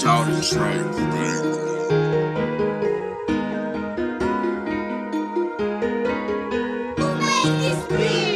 Shout it straight, baby. Have you ever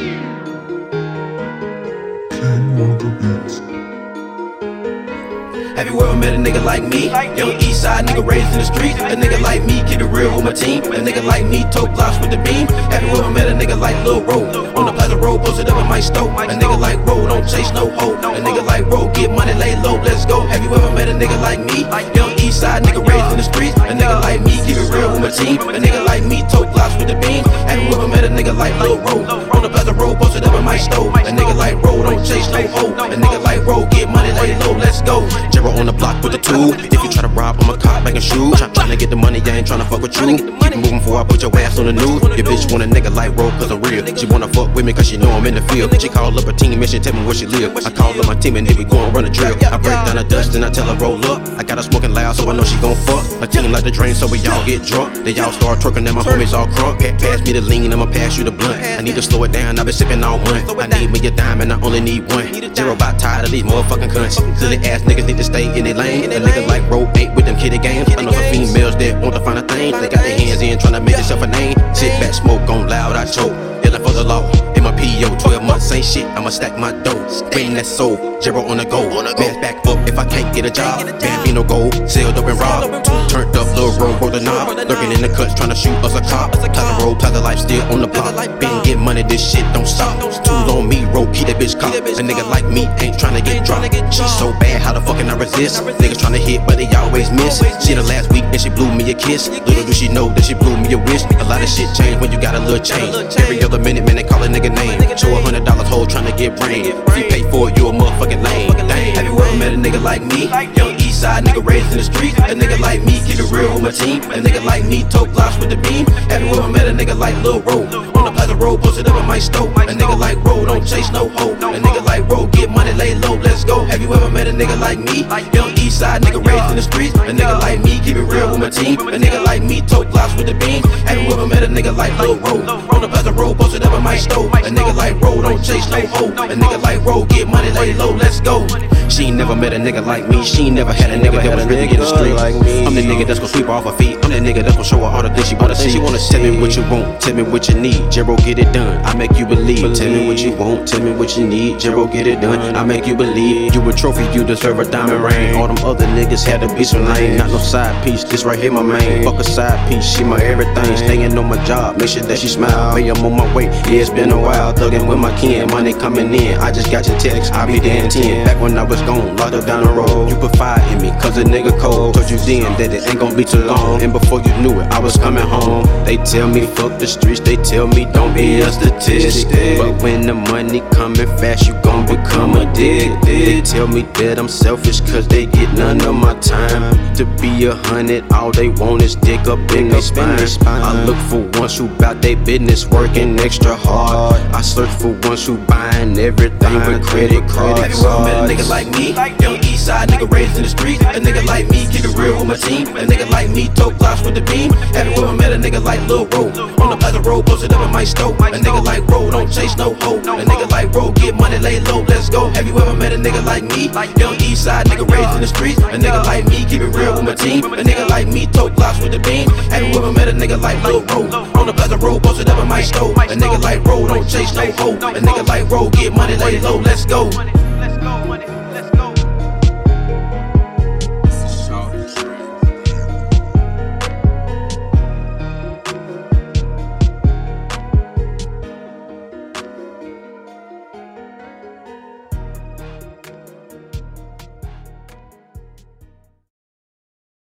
met a nigga like me? Young east side nigga raised in the streets. A nigga like me, keep it real with my team. A nigga like me, tote blocks with the beam. Have you ever met a nigga like Lil Ro? On the Plaza Road, posted up in my stove. A nigga like Ro, don't chase no hoe. A nigga like Ro, get money, lay low, let's go. Have you ever met a nigga like me? Young east side nigga raised in the streets. A nigga like me, keep it real with my team. A nigga like me, tote blocks with the beam. Have you ever met a nigga like Lil Ro? On the Plaza Road, posted up in my stove. A nigga like Ro, don't chase no hoe. A nigga like Ro, get money, lay low, let's go. Jero on the block with the two. If you try to rob, I'm a cop making shoes. Try, tryna get the money, I ain't tryna fuck with you. Keep before I put your ass on the news. Your bitch want a nigga like Ro, cause I'm real. She wanna fuck with me cause she know I'm in the field. She call up her team and she tell me where she live. I call up my team and then we go and run a drill. I break down the dust and I tell her roll up. I got her smoking loud so I know she gon' fuck. My team like the drain so we all get drunk. They all start twerking and my homies all crunk. Pa- Pass me the lean, I'ma pass you the blunt. I need to slow it down, I've been sipping all month. I need me a dime and I only need one. Zero about tired of these motherfucking cunts. Silly ass niggas need to stay in their lane. A nigga like Ro ain't with them kitty games. I know some females that want to find a thing. They got their hands in trying to make themselves a name. Sit back, smoke on loud, I choke. Yelling for the law. In my PO, 12 months ain't shit. I'ma stack my dough. Bring that soul, zero on the go. Man's back up if I can't get a job. Bambino gold, sealed up and robbed. Turned up, little road, broke the knob. Lurking in the cuts, trying to shoot us a cop. Plaza road, plaza life, still on the block. Been get money, this shit don't stop. Tools on me, keep that bitch cop. A nigga like me ain't trying to get dropped. She so bad, how the fuck can I resist? Niggas trying to hit, but they always miss. See the last week and she blew me a kiss. Little do she know that she blew me a wish. A lot of shit changed when you got a little change. Every other minute, man, they call a nigga name. Show a hundred dollars hold trying to get brain. If you pay for it, you a motherfucking lame. Dang, have you ever met a nigga like me? Side nigga raised in the streets. A nigga like me, keep it real with my team. A nigga like me, tote blocks with the beam. Have you ever met a nigga like Lil Ro? On the Plaza Road, posted up in my stove. A nigga like Ro, don't chase no hoe. A nigga like Ro, get money, lay low, let's go. Have you ever met a nigga like me? Young east side nigga raised in the streets. A nigga like me, keep it real with my team. A nigga like me, tote blocks with the beam. Have you ever met a nigga like Lil Ro? On the Plaza Road, posted up in my stove. A nigga like Ro, don't chase no hoe. A nigga like Ro, get money, lay low, let's go. She never met a nigga like me. She never had a nigga that was really in the street. like me. I'm the nigga that's gonna sweep her off her feet. I'm the nigga that's gonna show her all the things she wanna see. She wanna tell me what you want, tell me what you need. Jero, get it done. I make you believe. Tell me what you want, tell me what you need. Jero, get it done. I make you believe. You a trophy, you deserve a diamond ring. All them other niggas had to be some lame. Not no side piece, this right here my main. Fuck a side piece, she my everything. Staying on my job, make sure that she smile. Hey, I'm on my way. Yeah, it's been a while. Thugging with my kin, money coming in. I just got your text, I'll be there in 10. Back when I was gone, locked up down the road. You put fire in me, cause a nigga cold. Told you then that it ain't gonna be too long. And before you knew it, I was coming home. They tell me fuck the streets, they tell me don't be a statistic. But when the money coming fast, you gon' become addicted. They tell me that I'm selfish, cause they get none of my time. To be a hundred, all they want is dick up in their spine. I look for ones who bout they business, working extra hard. I search for ones who buying everything with credit cards. Have you ever met a nigga like me? Young east side nigga raised in the streets. A nigga like me, keep it real with my team. A nigga like me, tote blocks with the beam. Have you ever met a nigga like Lil Ro? On the Plaza Road, posted up in my stove. A nigga like Ro, don't chase no hoe. A nigga like Ro, get money, lay low, let's go. Have you ever met a nigga like me? Young east side nigga raised in the streets. A nigga like me, keep it real with my team. A nigga like me, tote blocks with the beam. Have you ever met a nigga like Lil Ro? On the Plaza Road, posted up in my stove. A nigga like Ro, don't chase no hoe. A nigga like Ro, get money, lay low, let's go.